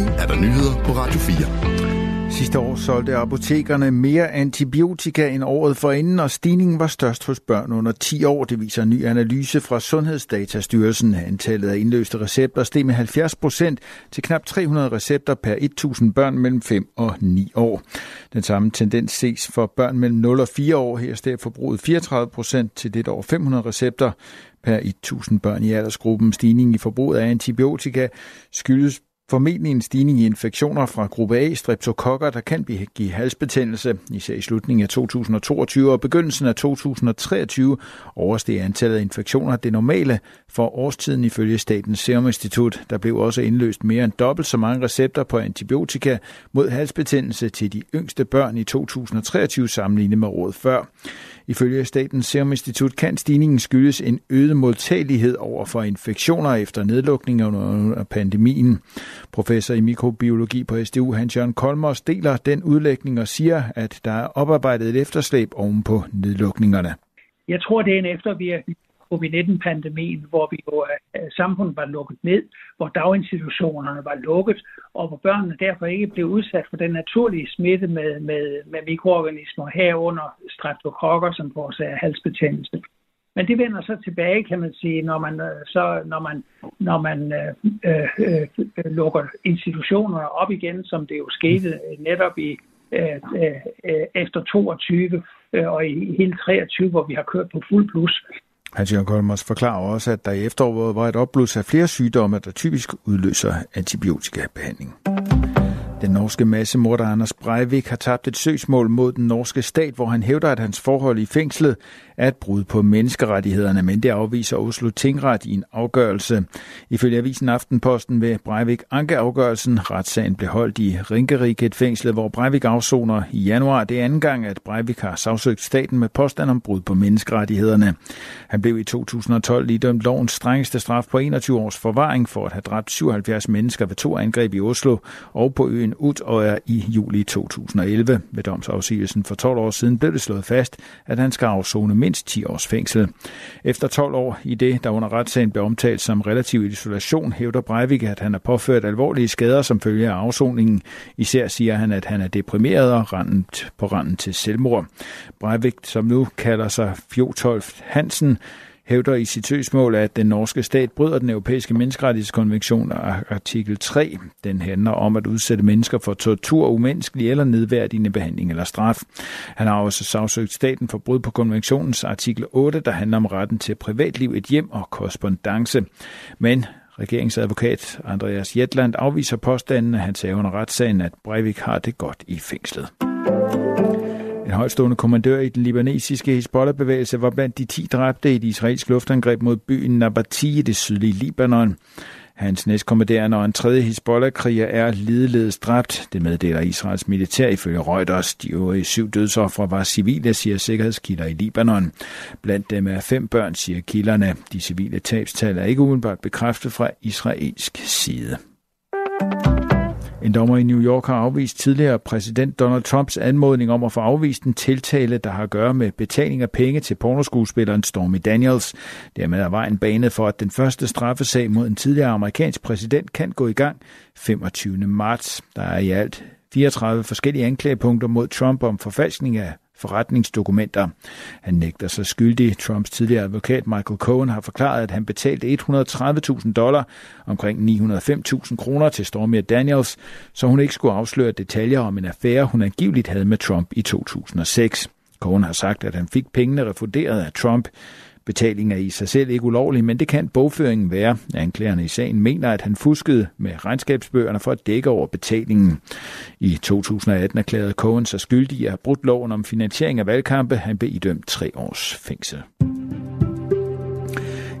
Nu er der nyheder på Radio 4. Sidste år solgte apotekerne mere antibiotika end året forinden, og stigningen var størst hos børn under 10 år. Det viser en ny analyse fra Sundhedsdatastyrelsen. Antallet af indløste recepter steg med 70 procent til knap 300 recepter per 1000 børn mellem 5 og 9 år. Den samme tendens ses for børn mellem 0 og 4 år. Her steg forbruget 34 procent til lidt over 500 recepter per 1000 børn i aldersgruppen. Stigningen i forbruget af antibiotika skyldes formentlig en stigning i infektioner fra gruppe A, streptokokker, der kan give halsbetændelse. Især i slutningen af 2022 og begyndelsen af 2023 oversteg antallet af infektioner det normale for årstiden ifølge Statens Serum Institut. Der blev også indløst mere end dobbelt så mange recepter på antibiotika mod halsbetændelse til de yngste børn i 2023 sammenlignet med året før. Ifølge Statens Serum Institut kan stigningen skyldes en øget modtagelighed over for infektioner efter nedlukningen under pandemien. Professor i mikrobiologi på SDU, Hans-Jørgen Kolmers, deler den udlægning og siger, at der er oparbejdet et efterslæb oven på nedlukningerne. Jeg tror, det er en eftervirkning covid-19-pandemien, hvor vi jo, øh, samfundet var lukket ned, hvor daginstitutionerne var lukket, og hvor børnene derfor ikke blev udsat for den naturlige smitte med, med, med mikroorganismer herunder streptokokker, som forårsager øh, halsbetændelse. Men det vender så tilbage, kan man sige, når man, øh, så, når man, når man øh, øh, øh, lukker institutionerne op igen, som det jo skete netop i øh, øh, efter 22 øh, og i hele 23, hvor vi har kørt på fuld plus. Hans-Jørgen Kolmers forklarer også, at der i efteråret var et opblus af flere sygdomme, der typisk udløser antibiotikabehandling. Den norske massemorder Anders Breivik har tabt et søgsmål mod den norske stat, hvor han hævder, at hans forhold i fængslet er et brud på menneskerettighederne, men det afviser Oslo Tingret i en afgørelse. Ifølge avisen Aftenposten vil Breivik anke afgørelsen. Retssagen blev holdt i Ringerike, fængsel, hvor Breivik afsoner i januar. Det er anden gang, at Breivik har sagsøgt staten med påstand om brud på menneskerettighederne. Han blev i 2012 idømt lovens strengeste straf på 21 års forvaring for at have dræbt 77 mennesker ved to angreb i Oslo og på øen Utøya i juli 2011. Ved domsafsigelsen for 12 år siden blev det slået fast, at han skal afzone mindst 10 års fængsel. Efter 12 år i det, der under retssagen blev omtalt som relativ isolation, hævder Breivik, at han har påført alvorlige skader som følge af afsoningen. Især siger han, at han er deprimeret og rendt på randen til selvmord. Breivik, som nu kalder sig Fjotolf Hansen, hævder i sit søgsmål, at den norske stat bryder den europæiske menneskerettighedskonvention artikel 3. Den handler om at udsætte mennesker for tortur, umenneskelig eller nedværdigende behandling eller straf. Han har også sagsøgt staten for brud på konventionens artikel 8, der handler om retten til privatliv, et hjem og korrespondence. Men regeringsadvokat Andreas Jetland afviser påstanden, at han sagde under retssagen, at Breivik har det godt i fængslet. En højstående kommandør i den libanesiske Hezbollah-bevægelse var blandt de 10 dræbte i et israelsk luftangreb mod byen Nabati i det sydlige Libanon. Hans næstkommanderende og en tredje Hezbollah-kriger er lideledes dræbt. Det meddeler Israels militær ifølge Reuters. De øvrige syv dødsoffre var civile, siger sikkerhedskilder i Libanon. Blandt dem er fem børn, siger kilderne. De civile tabstal er ikke umiddelbart bekræftet fra israelsk side. En dommer i New York har afvist tidligere præsident Donald Trumps anmodning om at få afvist en tiltale, der har at gøre med betaling af penge til pornoskuespilleren Stormy Daniels. Dermed er vejen banet for, at den første straffesag mod en tidligere amerikansk præsident kan gå i gang 25. marts. Der er i alt 34 forskellige anklagepunkter mod Trump om forfalskning af forretningsdokumenter. Han nægter sig skyldig. Trumps tidligere advokat Michael Cohen har forklaret, at han betalte 130.000 dollar, omkring 905.000 kroner til Stormy Daniels, så hun ikke skulle afsløre detaljer om en affære, hun angiveligt havde med Trump i 2006. Cohen har sagt, at han fik pengene refunderet af Trump. Betaling er i sig selv ikke ulovlig, men det kan bogføringen være. Anklagerne i sagen mener, at han fuskede med regnskabsbøgerne for at dække over betalingen. I 2018 erklærede Cohen sig skyldig at have brudt loven om finansiering af valgkampe. Han blev idømt tre års fængsel.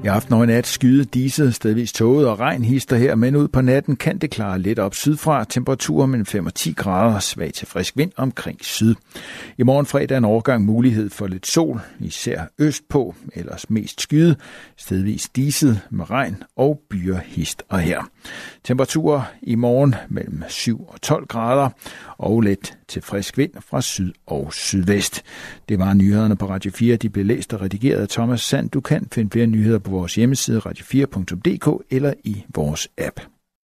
I aften og i nat skyde disse stedvis tåget og regn hister her, men ud på natten kan det klare lidt op sydfra. Temperaturer mellem 5 og 10 grader og svag til frisk vind omkring syd. I morgen fredag en overgang mulighed for lidt sol, især østpå, ellers mest skyde, stedvis diset med regn og byer hist og her. Temperaturer i morgen mellem 7 og 12 grader og lidt til frisk vind fra syd og sydvest. Det var nyhederne på Radio 4. De blev læst og redigeret af Thomas Sand. Du kan finde flere nyheder på vores hjemmeside radio4.dk eller i vores app.